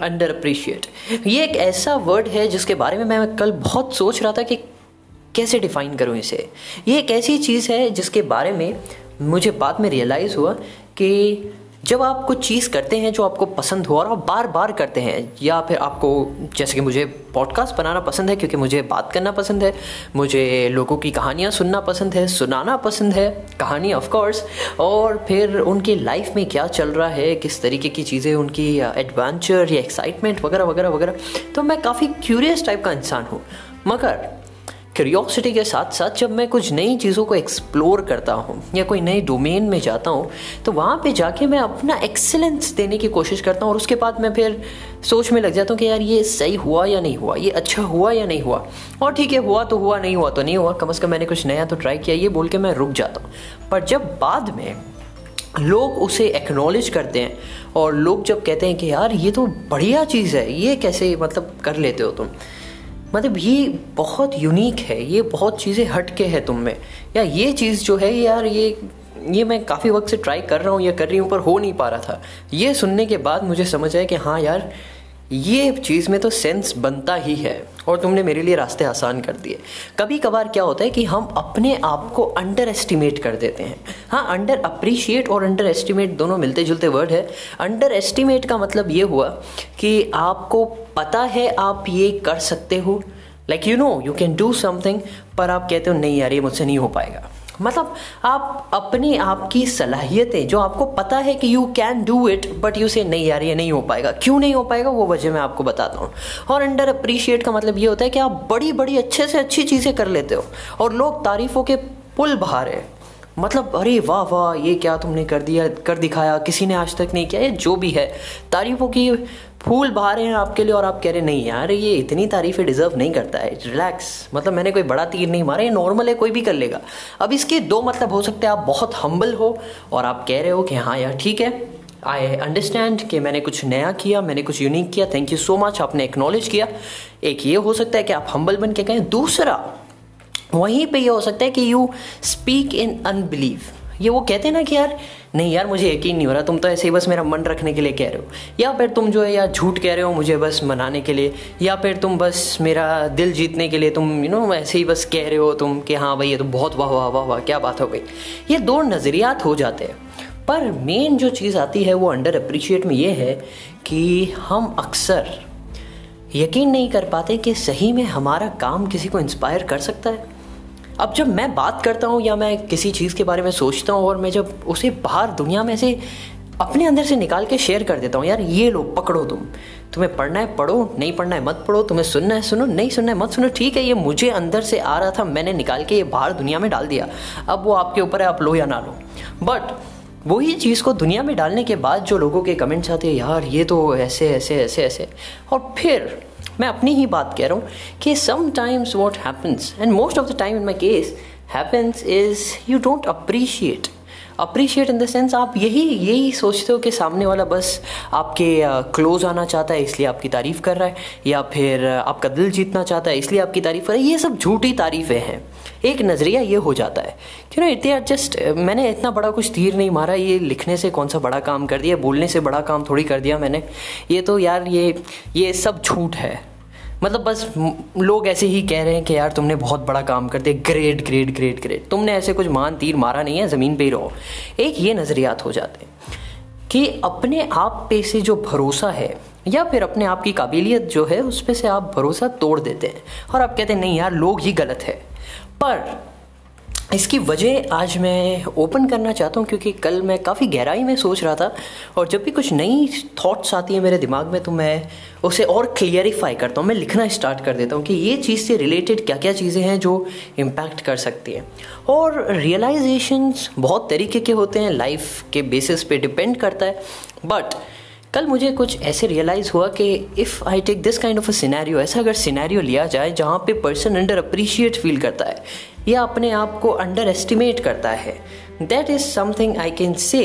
Under appreciate ये एक ऐसा वर्ड है जिसके बारे में मैं कल बहुत सोच रहा था कि कैसे डिफ़ाइन करूँ इसे। ये एक ऐसी चीज़ है जिसके बारे में मुझे बाद में रियलाइज़ हुआ कि जब आप कुछ चीज़ करते हैं जो आपको पसंद हो और आप बार बार करते हैं, या फिर आपको, जैसे कि मुझे पॉडकास्ट बनाना पसंद है, क्योंकि मुझे बात करना पसंद है, मुझे लोगों की कहानियाँ सुनना पसंद है, सुनाना पसंद है, कहानी ऑफ़ कोर्स और फिर उनकी लाइफ में क्या चल रहा है, किस तरीके की चीज़ें, उनकी एडवेंचर या एक्साइटमेंट वगैरह वगैरह वगैरह तो मैं काफ़ी क्यूरियस टाइप का इंसान हूँ। मगर क्यूरियोसिटी के साथ साथ जब मैं कुछ नई चीज़ों को एक्सप्लोर करता हूँ या कोई नए डोमेन में जाता हूँ तो वहाँ पे जाके मैं अपना एक्सेलेंस देने की कोशिश करता हूँ और उसके बाद मैं फिर सोच में लग जाता हूँ कि यार ये सही हुआ या नहीं हुआ, ये अच्छा हुआ या नहीं हुआ? और ठीक है, हुआ तो हुआ, नहीं हुआ तो नहीं हुआ। कम अज़ कम मैंने कुछ नया तो ट्राई किया, ये बोल के मैं रुक जाता हूँ। पर जब बाद में लोग उसे एक्नॉलेज करते हैं और लोग जब कहते हैं कि यार ये तो बढ़िया चीज़ है, ये कैसे मतलब कर लेते हो तुम? मतलब ये बहुत यूनिक है, ये बहुत चीज़ें हट के है तुम में। या ये चीज़ जो है, यार ये ये मैं काफ़ी वक्त से ट्राई कर रहा हूँ या कर रही हूँ पर हो नहीं पा रहा था। ये सुनने के बाद मुझे समझ आया कि हाँ यार ये चीज़ में तो सेंस बनता ही है, और तुमने मेरे लिए रास्ते आसान कर दिए। कभी कभार क्या होता है कि हम अपने आप को अंडर एस्टिमेट कर देते हैं। हाँ अंडर अप्रिशिएट और अंडर एस्टिमेट दोनों मिलते जुलते वर्ड है। अंडर एस्टिमेट का मतलब ये हुआ कि आपको पता है आप ये कर सकते हो। Like you know you can do something पर आप कहते हो, नहीं यार, ये मुझसे नहीं हो पाएगा। मतलब आप अपनी आपकी सलाहियतें जो आपको पता है कि you can do it but you say नहीं यार, ये नहीं हो पाएगा. क्यों नहीं हो पाएगा? वो वजह मैं आपको बताता हूँ। और अंडर अप्रिशिएट का मतलब ये होता है कि आप बड़ी बड़ी अच्छे से अच्छी चीज़ें कर लेते हो, और लोग तारीफ़ों के पुल बहा रहे मतलब अरे वाह वाह, ये क्या तुमने कर दिया, कर दिखाया, किसी ने आज तक नहीं किया, ये जो भी है। तारीफ़ों की फूल बहा रहे हैं आपके लिए और आप कह रहे नहीं यार, ये इतनी तारीफें डिजर्व नहीं करता है रिलैक्स मतलब मैंने कोई बड़ा तीर नहीं मारा, ये नॉर्मल है, कोई भी कर लेगा। अब इसके दो मतलब हो सकते हैं, आप बहुत हम्बल हो और आप कह रहे हो कि हाँ यार, ठीक है आई अंडरस्टैंड कि मैंने कुछ नया किया, मैंने कुछ यूनिक किया थैंक यू सो मच आपने एक्नॉलेज किया। एक ये हो सकता है कि आप हम्बल बन के कहें, दूसरा वहीं पे ये हो सकता है कि यू स्पीक इन अनबिलीव ये वो कहते हैं ना कि यार, नहीं यार, मुझे यकीन नहीं हो रहा, तुम तो ऐसे ही बस मेरा मन रखने के लिए कह रहे हो। या फिर तुम जो है यार झूठ कह रहे हो मुझे बस मनाने के लिए, या फिर तुम बस मेरा दिल जीतने के लिए तुम यू नो ऐसे ही बस कह रहे हो तुम कि हाँ भाई, ये तो बहुत वाह वाह वाह वाह, क्या बात हो गई। ये दो नज़रियात हो जाते हैं। पर मेन जो चीज़ आती है, वो अंडर अप्रिशिएट में ये है कि हम अक्सर यकीन नहीं कर पाते कि सही में हमारा काम किसी को इंस्पायर कर सकता है। अब जब मैं बात करता हूँ या मैं किसी चीज़ के बारे में सोचता हूँ और मैं जब उसे बाहर दुनिया में से अपने अंदर से निकाल के शेयर कर देता हूँ, यार, ये लो पकड़ो तुम। तुम्हें पढ़ना है, पढ़ो। नहीं पढ़ना है, मत पढ़ो। तुम्हें सुनना है, सुनो। नहीं सुनना है, मत सुनो। ठीक है, ये मुझे अंदर से आ रहा था, मैंने निकाल के ये बाहर दुनिया में डाल दिया। अब वो आपके ऊपर है, आप लो या ना लो। बट वही चीज़ को दुनिया में डालने के बाद जो लोगों के कमेंट्स आते हैं, यार, ये तो ऐसे ऐसे ऐसे ऐसे। और फिर मैं अपनी ही बात कह रहा हूँ कि sometimes what happens and most of the time in my case happens is you don't appreciate appreciate in the sense आप यही यही सोचते हो कि सामने वाला बस आपके क्लोज आना चाहता है, इसलिए आपकी तारीफ़ कर रहा है, या फिर आपका दिल जीतना चाहता है, इसलिए आपकी तारीफ़ कर रहा है, ये सब झूठी तारीफ़ें हैं। एक नज़रिया ये हो जाता है क्यों ना, इतने जस्ट मैंने इतना बड़ा कुछ तीर नहीं मारा, ये लिखने से कौन सा बड़ा काम कर दिया, बोलने से बड़ा काम थोड़ी कर दिया मैंने। ये तो यार, ये ये सब झूठ है। मतलब बस लोग ऐसे ही कह रहे हैं कि यार, तुमने बहुत बड़ा काम कर दिया ग्रेट ग्रेट ग्रेट ग्रेट तुमने ऐसे कुछ मान तीर मारा नहीं है, ज़मीन पे ही रहो। एक ये नज़रियात हो जाते हैं कि अपने आप पे से जो भरोसा है, या फिर अपने आप की काबिलियत जो है, उस पर से आप भरोसा तोड़ देते हैं। और आप कहते हैं, नहीं यार, लोग ही गलत है। पर इसकी वजह आज मैं ओपन करना चाहता हूँ क्योंकि कल मैं काफ़ी गहराई में सोच रहा था और जब भी कुछ नई थॉट्स आती है मेरे दिमाग में तो मैं उसे और क्लियरिफाई करता हूँ। मैं लिखना स्टार्ट कर देता हूँ कि ये चीज़ से रिलेटेड क्या क्या चीज़ें हैं जो इम्पैक्ट कर सकती हैं। और रियलाइजेशंस बहुत तरीके के होते हैं लाइफ के बेसिस पे डिपेंड करता है। बट कल मुझे कुछ ऐसे रियलाइज़ हुआ कि if I take this kind of a scenario ऐसा अगर सिनेरियो लिया जाए जहाँ पे पर्सन अंडर अप्रिशिएट फील करता है, या अपने आप को अंडर एस्टिमेट करता है that is something I can say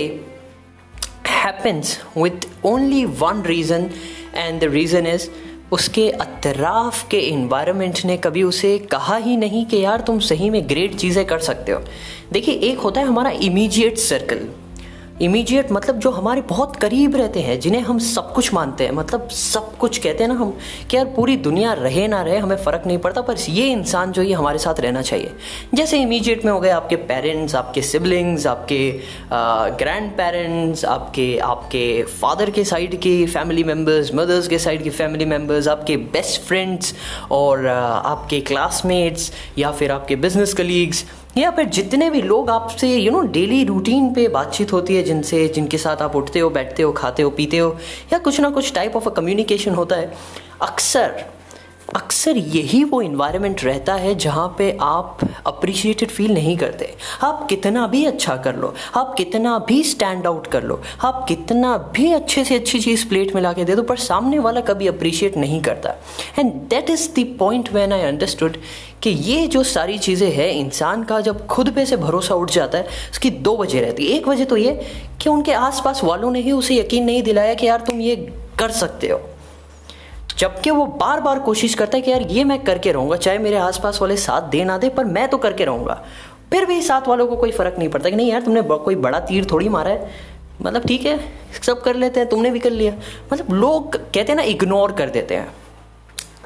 happens with only one reason and the reason is उसके अतराफ के इन्वायरमेंट ने कभी उसे कहा ही नहीं कि यार तुम सही में ग्रेट चीज़ें कर सकते हो। देखिए, एक होता है हमारा इमीजिएट सर्कल इमीडिएट मतलब जो हमारे बहुत करीब रहते हैं, जिन्हें हम सब कुछ मानते हैं मतलब सब कुछ कहते हैं ना हम, कि यार पूरी दुनिया रहे ना रहे, हमें फ़र्क नहीं पड़ता, पर ये इंसान जो ये हमारे साथ रहना चाहिए। जैसे इमीडिएट में हो गए आपके पेरेंट्स आपके सिबलिंग्स आपके ग्रैंड पेरेंट्स आपके आपके फादर के साइड की फैमिली मेंबर्स मदर्स के साइड की फैमिली मेंबर्स आपके बेस्ट फ्रेंड्स और आपके क्लासमेट्स या फिर आपके बिज़नेस कलीग्स या फिर जितने भी लोग आपसे यू नो डेली रूटीन पे बातचीत होती है, जिनसे, जिनके साथ आप उठते हो, बैठते हो, खाते हो, पीते हो, या कुछ ना कुछ टाइप ऑफ़ अ कम्युनिकेशन होता है, अक्सर अक्सर यही वो इन्वायरमेंट रहता है जहाँ पे आप अप्रिशिएटेड फील नहीं करते। आप कितना भी अच्छा कर लो, आप कितना भी स्टैंड आउट कर लो, आप कितना भी अच्छे से अच्छी चीज़ प्लेट में ला के दे दो, पर सामने वाला कभी अप्रिशिएट नहीं करता। And that is the point when I understood कि ये जो सारी चीज़ें हैं, इंसान का जब खुद पे से भरोसा उठ जाता है, उसकी दो वजह रहती है। एक वजह तो ये कि उनके आसपास वालों ने ही उसे यकीन नहीं दिलाया कि यार तुम ये कर सकते हो। जबकि वो बार बार कोशिश करता है कि यार, ये मैं करके रहूँगा, चाहे मेरे आसपास वाले साथ दे ना दे, पर मैं तो करके रहूँगा। फिर भी साथ वालों को कोई फ़र्क नहीं पड़ता कि नहीं यार, तुमने कोई बड़ा तीर थोड़ी मारा है। मतलब ठीक है, सब कर लेते हैं, तुमने भी कर लिया। मतलब लोग, कहते हैं ना इग्नोर कर देते हैं।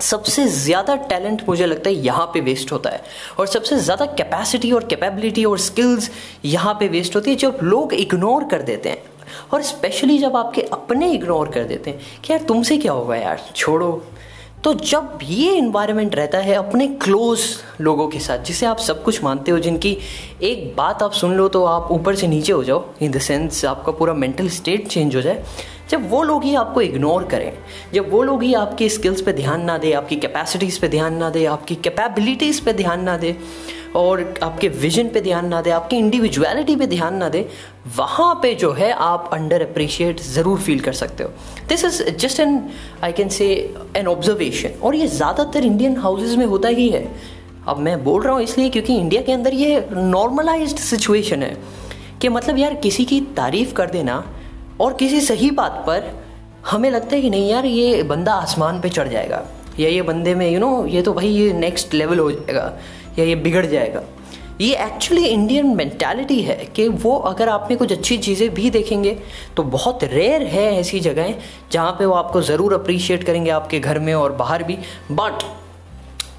सबसे ज़्यादा टैलेंट मुझे लगता है यहाँ पे वेस्ट होता है। और सबसे ज़्यादा कैपेसिटी और कैपेबिलिटी और स्किल्स यहाँ पे वेस्ट होती है, जब लोग इग्नोर कर देते हैं। और स्पेशली जब आपके अपने इग्नोर कर देते हैं कि यार तुमसे क्या होगा यार, छोड़ो। तो जब ये इन्वायरमेंट रहता है अपने क्लोज लोगों के साथ, जिसे आप सब कुछ मानते हो, जिनकी एक बात आप सुन लो तो आप ऊपर से नीचे हो जाओ इन द सेंस आपका पूरा मेंटल स्टेट चेंज हो जाए। जब वो लोग ही आपको इग्नोर करें, जब वो लोग ही आपकी स्किल्स पे ध्यान ना दे, आपकी कैपेसिटीज़ पे ध्यान ना दे, आपकी कैपेबिलिटीज़ पे ध्यान ना दे और आपके विजन पे ध्यान ना दे आपकी इंडिविजुअलिटी पे ध्यान ना दे वहाँ पे जो है आप अंडर अप्रिशिएट ज़रूर फील कर सकते हो। This is just an I can say an observation और ये ज़्यादातर इंडियन हाउसेज में होता ही है। अब मैं बोल रहा हूँ इसलिए क्योंकि इंडिया के अंदर ये नॉर्मलाइज्ड सिचुएशन है कि मतलब यार किसी की तारीफ़ कर देना और किसी सही बात पर हमें लगता है कि नहीं यार ये बंदा आसमान पे चढ़ जाएगा। या ये बंदे में यू you नो know, ये तो भाई ये नेक्स्ट लेवल हो जाएगा। या ये बिगड़ जाएगा। ये एक्चुअली इंडियन मैंटेलिटी है कि वो अगर आप में कुछ अच्छी चीज़ें भी देखेंगे तो बहुत रेयर है ऐसी जगहें जहाँ पे वो आपको ज़रूर अप्रिशिएट करेंगे आपके घर में और बाहर भी। But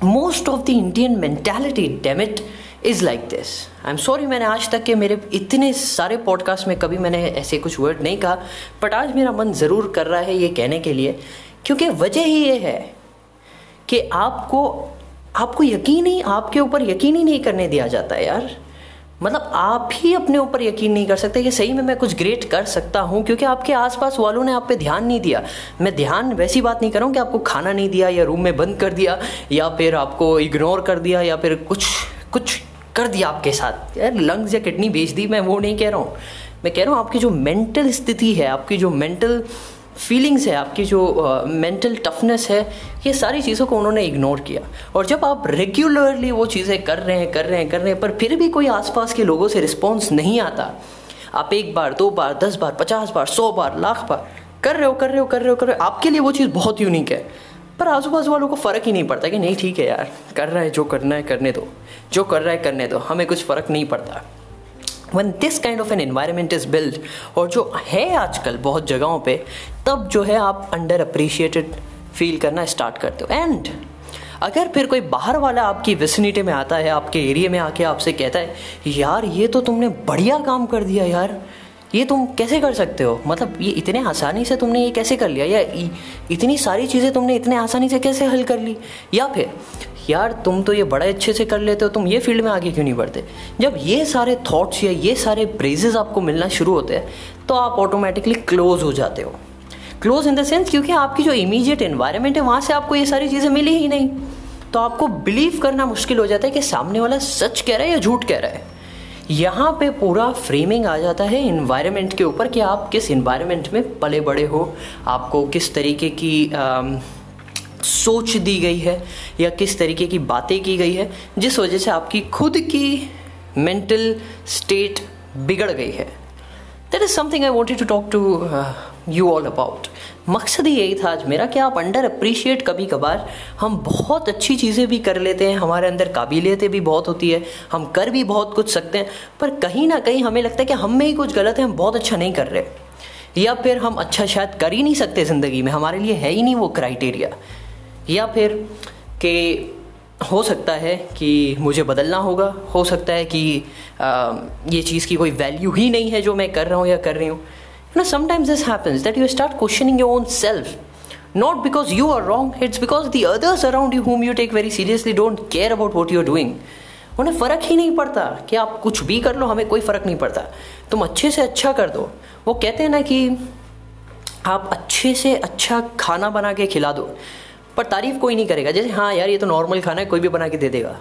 most of the Indian mentality damn it is like this I am sorry मैंने आज तक के मेरे इतने सारे पॉडकास्ट में कभी मैंने ऐसे कुछ वर्ड नहीं कहा बट आज मेरा मन ज़रूर कर रहा है ये कहने के लिए, क्योंकि वजह ही ये है कि आपको आपको यकीन ही आपके ऊपर यकीन ही नहीं करने दिया जाता है यार। मतलब आप ही अपने ऊपर यकीन नहीं कर सकते कि सही में मैं कुछ ग्रेट कर सकता हूँ, क्योंकि आपके आसपास वालों ने आप पे ध्यान नहीं दिया। मैं ध्यान, वैसी बात नहीं कर रहा हूँ कि आपको खाना नहीं दिया, या रूम में बंद कर दिया, या फिर आपको इग्नोर कर दिया, या फिर कुछ कुछ कर दिया आपके साथ। यार लंग्स या किडनी बेच दी, मैं वो नहीं कह रहा हूँ। मैं कह रहा हूँ आपकी जो मेंटल स्थिति है, आपकी जो मेंटल फीलिंग्स है आपकी जो मेंटल uh, टफनेस है ये सारी चीज़ों को उन्होंने इग्नोर किया। और जब आप रेगुलरली वो चीज़ें कर रहे हैं कर रहे हैं कर रहे हैं पर फिर भी कोई आसपास के लोगों से रिस्पॉन्स नहीं आता आप एक बार दो बार दस बार पचास बार सौ बार लाख बार कर रहे हो कर रहे हो कर रहे हो कर रहे हो आपके लिए वो चीज़ बहुत यूनिक है। पर आजू बाजू वालों को फ़र्क ही नहीं पड़ता कि नहीं ठीक है यार कर रहा है जो करना है करने दो। जो कर रहा है करने दो हमें कुछ फ़र्क नहीं पड़ता। When this kind of an environment is build और जो है आजकल बहुत जगहों पे, तब जो है आप अंडर अप्रिशिएटेड फील करना स्टार्ट करते हो। एंड अगर फिर कोई बाहर वाला आपकी विसनिटी में आता है, आपके एरिया में आके आपसे कहता है, यार, ये तो तुमने बढ़िया काम कर दिया यार। ये तुम कैसे कर सकते हो? मतलब ये इतने आसानी से तुमने ये कैसे कर लिया? या इतनी सारी चीज़ें तुमने इतने आसानी से कैसे हल कर ली? या फिर यार तुम तो ये बड़े अच्छे से कर लेते हो तुम ये फ़ील्ड में आगे क्यों नहीं बढ़ते? जब ये सारे थॉट्स या ये सारे प्रेजेस आपको मिलना शुरू होते हैं तो आप ऑटोमेटिकली क्लोज हो जाते हो। क्लोज इन द सेंस क्योंकि आपकी जो इमीडिएट एनवायरनमेंट है वहाँ से आपको ये सारी चीज़ें मिली ही नहीं। तो आपको बिलीव करना मुश्किल हो जाता है कि सामने वाला सच कह रहा है या झूठ कह रहा है। यहाँ पे पूरा फ्रेमिंग आ जाता है इन्वायरमेंट के ऊपर कि आप किस इन्वायरमेंट में पले बड़े हो आपको किस तरीके की आ, सोच दी गई है या किस तरीके की बातें की गई है, जिस वजह से आपकी खुद की मेंटल स्टेट बिगड़ गई है। That is something I wanted to talk to you all about मकसद ही यही था आज मेरा कि आप अंडर अप्रिशिएट कभी कभार हम बहुत अच्छी चीज़ें भी कर लेते हैं, हमारे अंदर काबिलियतें भी बहुत होती है, हम कर भी बहुत कुछ सकते हैं, पर कहीं ना कहीं हमें लगता है कि हम में ही कुछ गलत है, हम बहुत अच्छा नहीं कर रहे। या फिर हम अच्छा शायद कर ही नहीं सकते ज़िंदगी में, हमारे लिए है ही नहीं वो क्राइटेरिया या फिर कि हो सकता है कि मुझे बदलना होगा हो सकता है कि आ, ये चीज़ की कोई वैल्यू ही नहीं है जो मैं कर रहा हूँ या कर रही हूँ। ना no sometimes this happens that you start questioning your own self not because you are wrong it's because the others around you whom you take very seriously don't care about what you are doing उन्हें फ़र्क ही नहीं पड़ता कि आप कुछ भी कर लो हमें कोई फ़र्क नहीं पड़ता। तुम अच्छे से अच्छा कर दो। वो कहते हैं ना कि आप अच्छे से अच्छा खाना बना के खिला दो। पर तारीफ़ कोई नहीं करेगा। जैसे हाँ यार, ये तो नॉर्मल खाना है, कोई भी बना के दे देगा।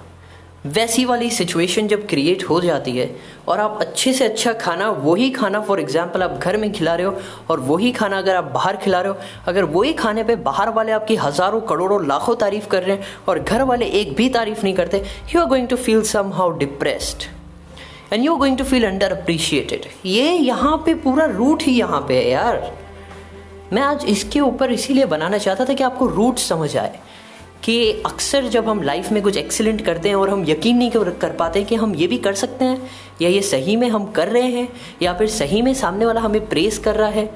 वैसी वाली सिचुएशन जब क्रिएट हो जाती है और आप अच्छे से अच्छा खाना, वही खाना फॉर एग्जांपल आप घर में खिला रहे हो और वही खाना अगर आप बाहर खिला रहे हो, अगर वही खाने पे बाहर वाले आपकी हज़ारों, करोड़ों, लाखों तारीफ़ कर रहे हैं और घर वाले एक भी तारीफ़ नहीं करते you are going to feel somehow depressed and you are going to feel underappreciated ये यहाँ पे पूरा रूट ही यहाँ पे है यार। मैं आज इसके ऊपर इसीलिए बनाना चाहता था कि आपको रूट समझ आए कि अक्सर जब हम लाइफ में कुछ एक्सीलेंट करते हैं और हम यकीन नहीं कर पाते कि हम ये भी कर सकते हैं, या ये सही में हम कर रहे हैं, या फिर सही में सामने वाला हमें प्रेस कर रहा है,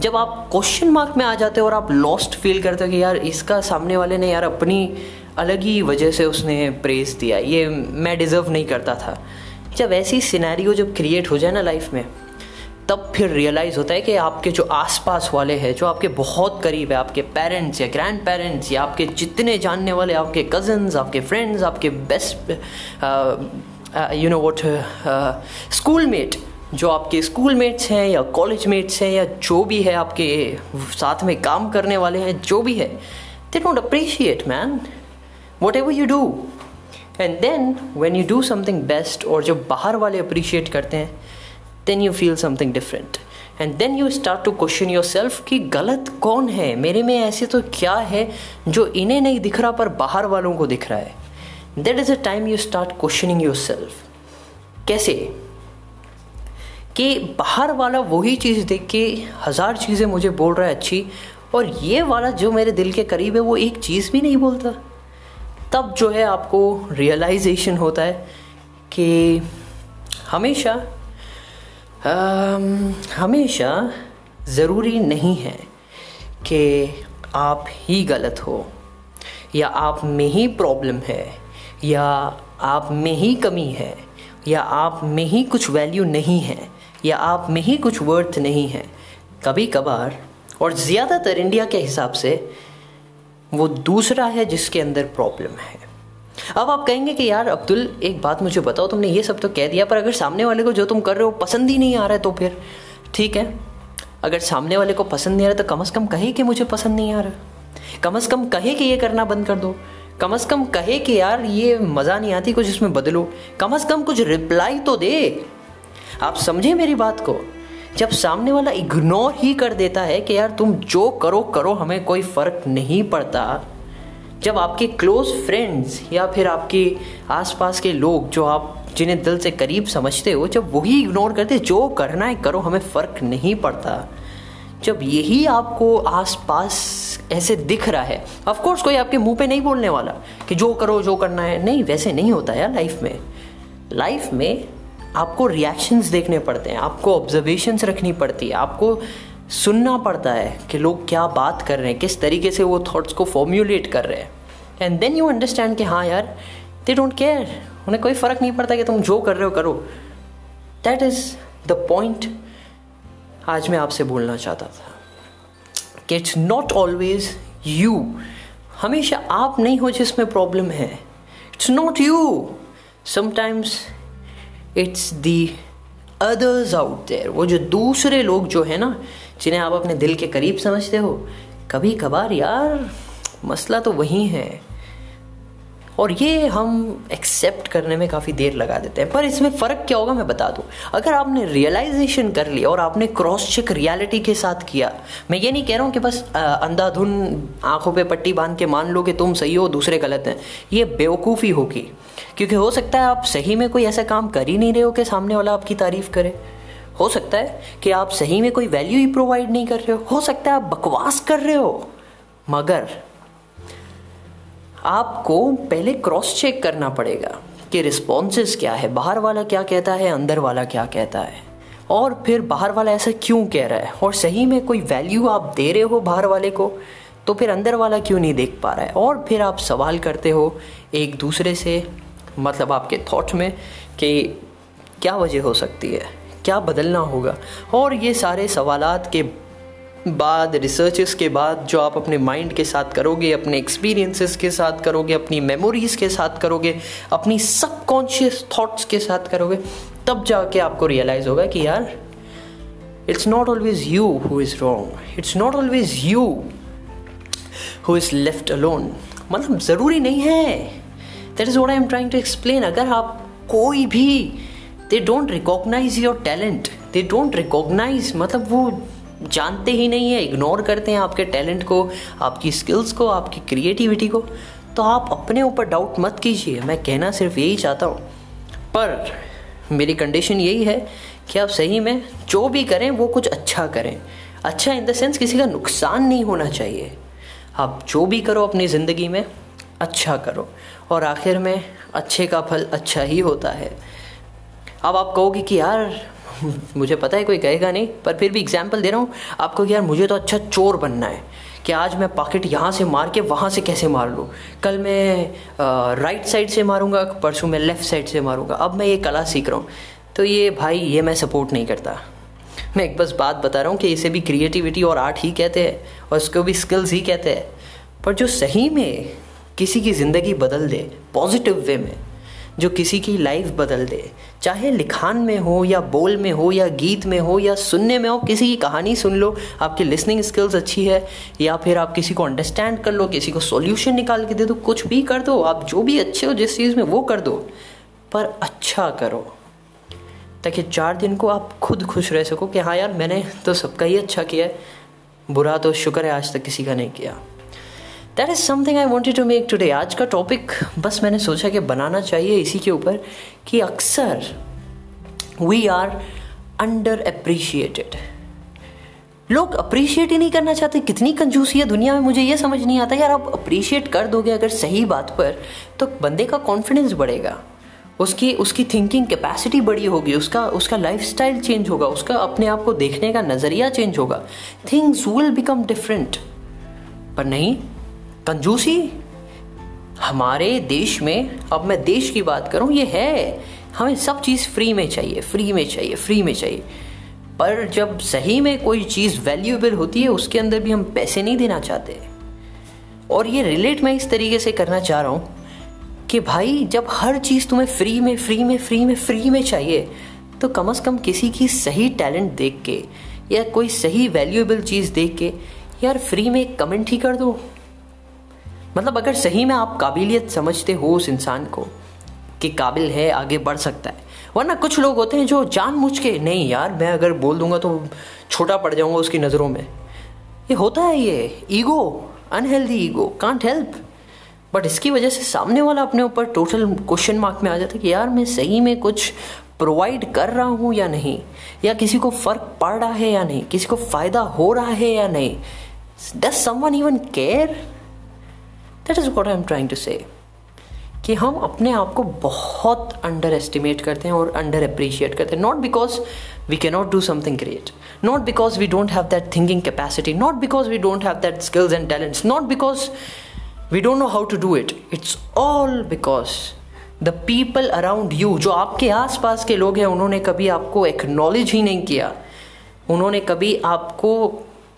जब आप क्वेश्चन मार्क में आ जाते हो और आप लॉस्ट फील करते हो कि यार इसका सामने वाले ने यार अपनी अलग ही वजह से उसने प्रेस दिया, ये मैं डिज़र्व नहीं करता था। जब ऐसी सिनेरियो जब क्रिएट हो जाए ना लाइफ में तब फिर रियलाइज़ होता है कि आपके जो आसपास वाले हैं, जो आपके बहुत करीब है, आपके पेरेंट्स या ग्रैंड पेरेंट्स या आपके जितने जानने वाले, आपके कज़न्स आपके फ्रेंड्स आपके best you know what schoolmate जो आपके स्कूल मेट्स हैं या कॉलेज मेट्स हैं या जो भी है आपके साथ में काम करने वाले हैं, जो भी है they don't appreciate man whatever you do and then when you do something best और जो बाहर वाले अप्रिशिएट करते हैं then you feel something different and then you start to question yourself कि गलत कौन है? मेरे में ऐसे तो क्या है जो इन्हें नहीं दिख रहा पर बाहर वालों को दिख रहा है? That is a time you start questioning yourself कैसे? कि बाहर वाला वही चीज़ देख के हज़ार चीज़ें मुझे बोल रहा है अच्छी, और ये वाला जो मेरे दिल के करीब है, वो एक चीज़ भी नहीं बोलता। तब जो है आपको रियलाइजेशन होता है कि हमेशा हमेशा ज़रूरी नहीं है कि आप ही गलत हो, या आप में ही प्रॉब्लम है, या आप में ही कमी है, या आप में ही कुछ वैल्यू नहीं है, या आप में ही कुछ वर्थ नहीं है। कभी कभार और ज़्यादातर इंडिया के हिसाब से, वो दूसरा है जिसके अंदर प्रॉब्लम है। अब आप कहेंगे कि यार, अब्दुल, एक बात मुझे बताओ, तुमने ये सब तो कह दिया, पर अगर सामने वाले को जो तुम कर रहे हो पसंद ही नहीं आ रहा है तो फिर, ठीक है? अगर सामने वाले को पसंद नहीं आ रहा तो कम अज़ कम कहे कि मुझे पसंद नहीं आ रहा। कम अज़ कम कहे कि ये करना बंद कर दो। कम अज़ कम कहे कि यार, ये मज़ा नहीं आती कुछ इसमें बदलो। कम अज़ कम कुछ रिप्लाई तो दे। आप समझे मेरी बात को? जब सामने वाला इग्नोर ही कर देता है कि यार, तुम जो करो करो, हमें कोई फ़र्क नहीं पड़ता। जब आपके क्लोज फ्रेंड्स या फिर आपके आसपास के लोग जो आप, जिन्हें दिल से करीब समझते हो, जब वही इग्नोर करते, जो करना है करो, हमें फ़र्क नहीं पड़ता। जब यही आपको आसपास ऐसे दिख रहा है ऑफ़ कोर्स कोई आपके मुँह पे नहीं बोलने वाला कि जो करो, जो करना है। नहीं, वैसे नहीं होता यार लाइफ में। लाइफ में आपको रिएक्शंस देखने पड़ते हैं, आपको ऑब्जर्वेशंस रखनी पड़ती है, आपको सुनना पड़ता है कि लोग क्या बात कर रहे हैं, किस तरीके से वो थॉट्स को फॉर्म्यूलेट कर रहे हैं। एंड देन यू अंडरस्टैंड कि हाँ यार दे डोंट केयर उन्हें कोई फ़र्क नहीं पड़ता कि तुम जो कर रहे हो, करो। दैट इज़ द पॉइंट आज मैं आपसे बोलना चाहता था। कि इट्स नॉट ऑलवेज यू हमेशा आप नहीं हो जिसमें प्रॉब्लम है। It's not you sometimes it's the others out there वो जो दूसरे लोग जो है ना जिन्हें आप अपने दिल के करीब समझते हो। कभी कभार यार, मसला तो वही है। और ये हम एक्सेप्ट करने में काफ़ी देर लगा देते हैं। पर इसमें फ़र्क क्या होगा मैं बता दूँ। अगर आपने रियलाइजेशन कर लिया और आपने क्रॉस चेक रियलिटी के साथ किया, मैं ये नहीं कह रहा हूँ कि बस अंधाधुन आँखों पे पट्टी बाँध के मान लो कि तुम सही हो, दूसरे गलत हैं। ये बेवकूफ़ी होगी। क्योंकि हो सकता है आप सही में कोई ऐसा काम कर ही नहीं रहे हो कि सामने वाला आपकी तारीफ़ करे। हो सकता है कि आप सही में कोई वैल्यू ही प्रोवाइड नहीं कर रहे हो। हो सकता है आप बकवास कर रहे हो। मगर आपको पहले क्रॉस चेक करना पड़ेगा कि रिस्पॉन्सेस क्या है। बाहर वाला क्या कहता है, अंदर वाला क्या कहता है। और फिर बाहर वाला ऐसा क्यों कह रहा है? और सही में कोई वैल्यू आप दे रहे हो बाहर वाले को तो फिर अंदर वाला क्यों नहीं देख पा रहा है? और फिर आप सवाल करते हो एक दूसरे से मतलब आपके थॉट में कि क्या वजह हो सकती है? क्या बदलना होगा? और ये सारे सवालात के बाद रिसर्चेस के बाद, जो आप अपने माइंड के साथ करोगे, अपने एक्सपीरियंसेस के साथ करोगे, अपनी मेमोरीज के साथ करोगे, अपनी सबकॉन्शियस थॉट्स के साथ करोगे, तब जाके आपको रियलाइज़ होगा कि यार it's not always you who is wrong it's not always you who is left alone मतलब ज़रूरी नहीं है। That is what I am trying to explain अगर आप कोई भी they don't recognise your talent they don't recognise मतलब वो जानते ही नहीं है इग्नोर करते हैं आपके टैलेंट को, आपकी स्किल्स को, आपकी क्रिएटिविटी को। तो आप अपने ऊपर डाउट मत कीजिए। मैं कहना सिर्फ़ यही चाहता हूँ। पर मेरी कंडीशन यही है कि आप सही में जो भी करें, वो कुछ अच्छा करें। अच्छा इन द सेंस किसी का नुकसान नहीं होना चाहिए। आप जो भी करो अपनी ज़िंदगी में अच्छा करो। और आखिर में अच्छे का फल अच्छा ही होता है। अब आप कहोगे कि यार, मुझे पता है कोई कहेगा नहीं, पर फिर भी एग्ज़ाम्पल दे रहा हूँ। आपको कि यार, मुझे तो अच्छा चोर बनना है। कि आज मैं पॉकेट यहाँ से मार के वहाँ से कैसे मार लूँ? कल मैं राइट साइड से मारूँगा, परसों मैं लेफ़्ट साइड से मारूँगा। अब मैं ये कला सीख रहा हूँ। तो ये भाई, ये मैं सपोर्ट नहीं करता। मैं एक बस बात बता रहा हूँ कि इसे भी क्रिएटिविटी और आर्ट ही कहते हैं, और इसको भी स्किल्स ही कहते हैं। पर जो सही में किसी की ज़िंदगी बदल दे पॉजिटिव वे में जो किसी की लाइफ बदल दे, चाहे लिखान में हो या बोल में हो या गीत में हो या सुनने में हो, किसी की कहानी सुन लो, आपकी लिसनिंग स्किल्स अच्छी है, या फिर आप किसी को अंडरस्टैंड कर लो, किसी को सॉल्यूशन निकाल के दे दो, कुछ भी कर दो, आप जो भी अच्छे हो, जिस चीज़ में वो कर दो, पर अच्छा करो। ताकि चार दिन को आप खुद खुश रह सको कि हाँ यार, मैंने तो सबका ही अच्छा किया है, बुरा तो शुक्र है, आज तक किसी का नहीं किया। That is something I wanted to make today आज का टॉपिक बस मैंने सोचा कि बनाना चाहिए इसी के ऊपर कि अक्सर वी आर अंडर अप्रिशिएटेड लोग अप्रिशिएट ही नहीं करना चाहते। कितनी कंजूसी है दुनिया में, मुझे ये समझ नहीं आता। यार, आप अप्रिशिएट कर दोगे अगर सही बात पर तो बंदे का कॉन्फिडेंस बढ़ेगा। उसकी उसकी थिंकिंग कैपेसिटी बड़ी होगी। उसका उसका लाइफ स्टाइल चेंज होगा। उसका अपने आप को देखने का नज़रिया चेंज होगा। थिंग्स विल बिकम डिफरेंट पर नहीं कंजूसी, हमारे देश में, अब मैं देश की बात करूँ, ये है। हमें सब चीज़ फ्री में चाहिए फ्री में चाहिए फ्री में चाहिए। पर जब सही में कोई चीज़ वैल्यूएबल होती है, उसके अंदर भी हम पैसे नहीं देना चाहते। और ये रिलेट मैं इस तरीके से करना चाह रहा हूँ कि भाई, जब हर चीज़ तुम्हें फ्री में फ्री में फ्री में फ्री में चाहिए तो कम अज़ कम किसी की सही टैलेंट देख के, या कोई सही वैल्यूएबल चीज़ देख के, यार फ्री में कमेंट ही कर दो। मतलब अगर सही में आप काबिलियत समझते हो उस इंसान को कि काबिल है, आगे बढ़ सकता है। वरना कुछ लोग होते हैं जो जान मुझ के नहीं यार, मैं अगर बोल दूँगा तो छोटा पड़ जाऊँगा उसकी नज़रों में। ये होता है ये। Ego unhealthy ego can't help but इसकी वजह से सामने वाला अपने ऊपर टोटल क्वेश्चन मार्क में आ जाता है कि, यार, मैं सही में कुछ प्रोवाइड कर रहा हूँ या नहीं? या किसी को फ़र्क पड़ रहा है या नहीं? किसी को फ़ायदा हो रहा है या नहीं? Does someone even care that is what I am trying to say कि हम अपने आप को बहुत अंडर एस्टिमेट करते हैं और अंडर अप्रिशिएट करते हैं। Not because we can not do something great not because we don't have that thinking capacity not because we don't have that skills and talents not because we don't know how to do it it's all because the people around you जो आपके आस पास के लोग हैं, उन्होंने कभी आपको acknowledge ही नहीं किया। उन्होंने कभी आपको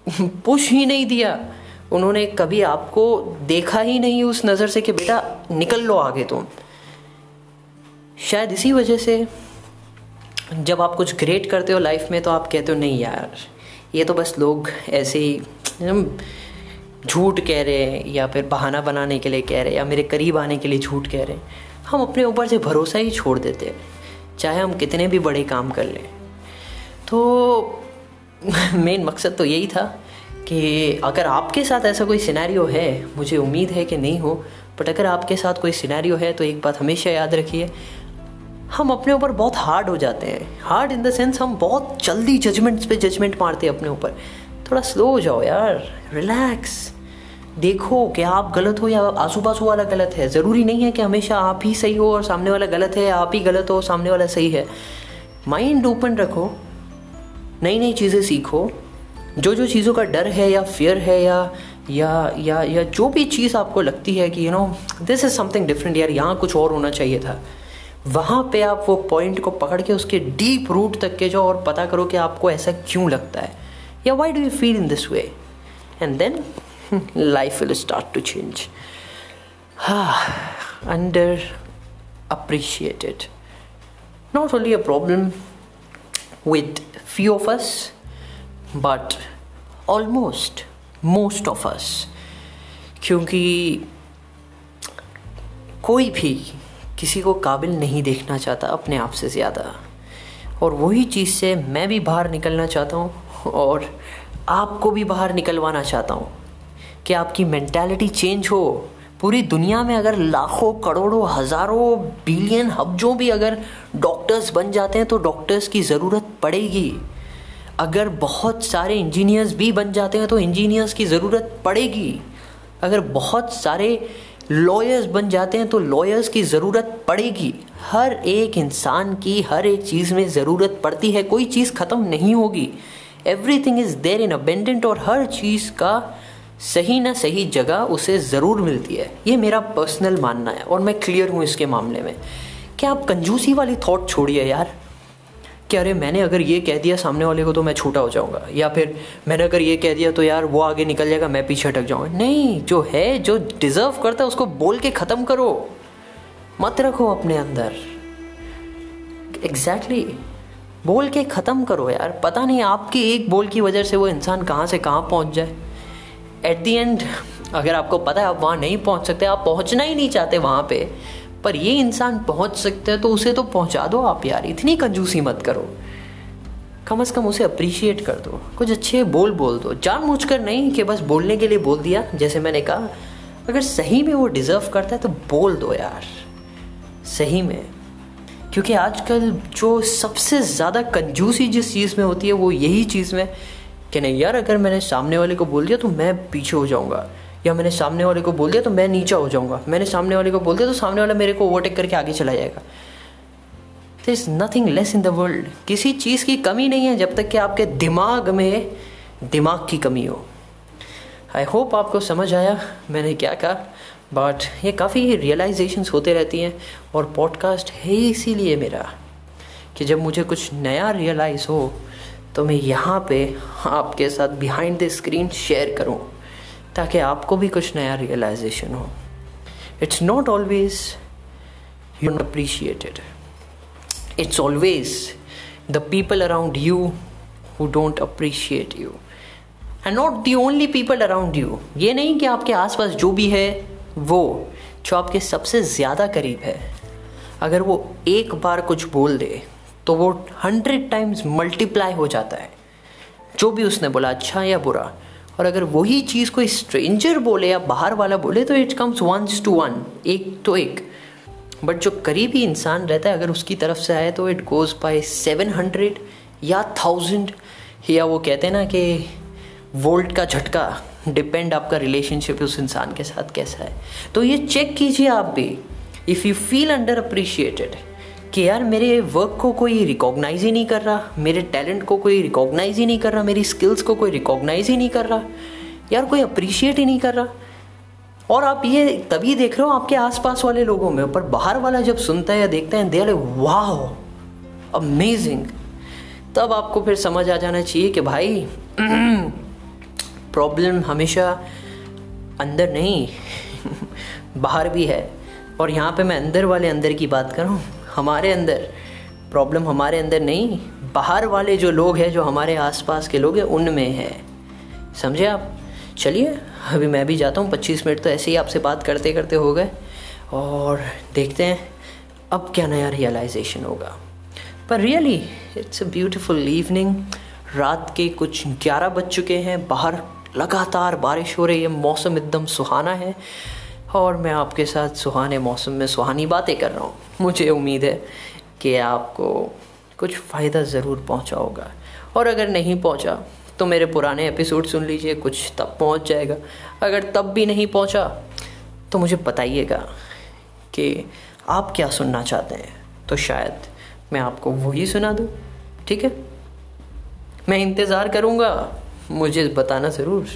पुश ही नहीं दिया। उन्होंने कभी आपको देखा ही नहीं उस नज़र से कि बेटा निकल लो आगे तुम। शायद इसी वजह से जब आप कुछ ग्रेट करते हो लाइफ में तो आप कहते हो, नहीं यार, ये तो बस लोग ऐसे ही झूठ कह रहे हैं या फिर बहाना बनाने के लिए कह रहे हैं या मेरे करीब आने के लिए झूठ कह रहे हैं। हम अपने ऊपर से भरोसा ही छोड़ देते हैं, चाहे हम कितने भी बड़े काम कर लें। तो मेन मकसद तो यही था कि अगर आपके साथ ऐसा कोई सिनेरियो है, मुझे उम्मीद है कि नहीं हो बट अगर आपके साथ कोई सिनेरियो है तो एक बात हमेशा याद रखिए, हम अपने ऊपर बहुत हार्ड हो जाते हैं। हार्ड इन द सेंस हम बहुत जल्दी जजमेंट्स पे जजमेंट मारते हैं अपने ऊपर। थोड़ा स्लो हो जाओ यार रिलैक्स देखो कि आप गलत हो या आसू पासू वाला गलत है। ज़रूरी नहीं है कि हमेशा आप ही सही हो और सामने वाला गलत है, आप ही गलत हो सामने वाला सही है। माइंड ओपन रखो नई नई चीज़ें सीखो। जो जो चीज़ों का डर है या फियर है या या या या जो भी चीज़ आपको लगती है कि you know this is something different यार यहाँ कुछ और होना चाहिए था। वहाँ पे आप वो पॉइंट को पकड़ के उसके डीप रूट तक के जाओ और पता करो कि आपको ऐसा क्यों लगता है। या why do you feel in this way and then life will start to change. Underappreciated Not only a problem with few of us, but almost most of us. क्योंकि कोई भी किसी को काबिल नहीं देखना चाहता अपने आप से ज़्यादा। और वही चीज़ से मैं भी बाहर निकलना चाहता हूँ और आपको भी बाहर निकलवाना चाहता हूँ। कि आपकी मैंटेलिटी चेंज हो। पूरी दुनिया में अगर लाखों, करोड़ों, हज़ारों बिलियन हब्जों भी अगर डॉक्टर्स बन जाते हैं तो डॉक्टर्स की ज़रूरत पड़ेगी। अगर बहुत सारे इंजीनियर्स भी बन जाते हैं तो इंजीनियर्स की ज़रूरत पड़ेगी। अगर बहुत सारे लॉयर्स बन जाते हैं तो लॉयर्स की ज़रूरत पड़ेगी। हर एक इंसान की हर एक चीज़ में ज़रूरत पड़ती है, कोई चीज़ ख़त्म नहीं होगी। Everything is there in abundant और हर चीज़ का सही ना सही जगह उसे ज़रूर मिलती है। ये मेरा पर्सनल मानना है और मैं क्लियर हूँ इसके मामले में। क्या आप कंजूसी वाली थॉट छोड़िए यार? कि अरे मैंने अगर ये कह दिया सामने वाले को तो मैं छोटा हो जाऊँगा। या फिर मैंने अगर ये कह दिया तो यार वो आगे निकल जाएगा, मैं पीछे हटक जाऊँगा। नहीं, जो है, जो डिज़र्व करता है, उसको बोल के ख़त्म करो। मत रखो अपने अंदर। Exactly exactly. बोल के ख़त्म करो यार। पता नहीं आपकी एक बोल की वजह से वो इंसान कहाँ से कहाँ पहुँच जाए। एट दी एंड अगर आपको पता है आप वहाँ नहीं पहुँच सकते, आप पहुँचना ही नहीं चाहते वहाँ पे। पर ये इंसान पहुँच सकता है तो उसे तो पहुँचा दो आप यार, इतनी कंजूसी मत करो। कम अज़ कम उसे अप्रिशिएट कर दो। कुछ अच्छे बोल बोल दो। जान कर नहीं कि बस बोलने के लिए बोल दिया, जैसे मैंने कहा, अगर सही में वो डिज़र्व करता है तो बोल दो यार, सही में। क्योंकि आजकल जो सबसे ज़्यादा कंजूसी जिस चीज़ में होती है, वो यही चीज़ में कि नहीं यार, अगर मैंने सामने वाले को बोल दिया तो मैं पीछे हो जाऊँगा। या मैंने सामने वाले को बोल दिया तो मैं नीचा हो जाऊँगा। मैंने सामने वाले को बोल दिया तो सामने वाला मेरे को ओवरटेक करके आगे चला जाएगा। There is nothing less in the world किसी चीज़ की कमी नहीं है जब तक कि आपके दिमाग में दिमाग की कमी हो। आई होप आपको समझ आया मैंने क्या कहा। बट ये काफ़ी रियलाइजेशंस होते रहती हैं और पॉडकास्ट है इसीलिए मेरा कि जब मुझे कुछ नया रियलाइज़ हो तो मैं यहाँ पे आपके साथ बिहाइंड द स्क्रीन शेयर करूँ। ताकि आपको भी कुछ नया रियलाइजेशन हो। It's not always you appreciated it's always the people around you who don't appreciate you and not the only people around you ये नहीं कि आपके आसपास जो भी है, वो, जो आपके सबसे ज़्यादा करीब है। अगर वो एक बार कुछ बोल दे तो वो हंड्रेड टाइम्स मल्टीप्लाई हो जाता है। जो भी उसने बोला अच्छा या बुरा और अगर वही चीज़ कोई स्ट्रेंजर बोले या बाहर वाला बोले तो it comes once to one एक तो एक। बट जो करीबी इंसान रहता है, अगर उसकी तरफ़ से आए तो it goes by seven hundred या थाउज़ेंड या वो कहते हैं ना कि वोल्ट का झटका डिपेंड आपका रिलेशनशिप उस इंसान के साथ कैसा है। तो ये चेक कीजिए आप भी। If you feel under appreciated कि यार मेरे वर्क को कोई रिकॉग्नाइज ही नहीं कर रहा, मेरे टैलेंट को कोई रिकॉग्नाइज ही नहीं कर रहा, मेरी स्किल्स को कोई रिकॉग्नाइज ही नहीं कर रहा, यार कोई अप्रिशिएट ही नहीं कर रहा। और आप ये तभी देख रहे हो आपके आसपास वाले लोगों में, पर बाहर वाला जब सुनता है या देखता है दे वाह अमेजिंग तब आपको फिर समझ आ जाना चाहिए कि भाई प्रॉब्लम हमेशा अंदर नहीं, बाहर भी है। और यहाँ पे मैं अंदर वाले अंदर की बात कर हमारे अंदर प्रॉब्लम हमारे अंदर नहीं, बाहर वाले जो लोग हैं, जो हमारे आसपास के लोग हैं, उनमें है। समझे आप? चलिए, अभी मैं भी जाता हूँ, पच्चीस मिनट तो ऐसे ही आपसे बात करते करते हो गए। और देखते हैं, अब क्या नया रियलाइजेशन होगा। पर really it's a beautiful evening रात के कुछ ग्यारह बज चुके हैं, बाहर लगातार बारिश हो रही है, मौसम एकदम सुहाना है। और मैं आपके साथ सुहाने मौसम में सुहानी बातें कर रहा हूँ। मुझे उम्मीद है कि आपको कुछ फ़ायदा ज़रूर पहुँचा होगा। और अगर नहीं पहुँचा तो मेरे पुराने एपिसोड सुन लीजिए, कुछ तब पहुँच जाएगा। अगर तब भी नहीं पहुँचा तो मुझे बताइएगा कि आप क्या सुनना चाहते हैं। तो शायद मैं आपको वही सुना दूँ, ठीक है? मैं इंतज़ार करूँगा। मुझे बताना ज़रूर।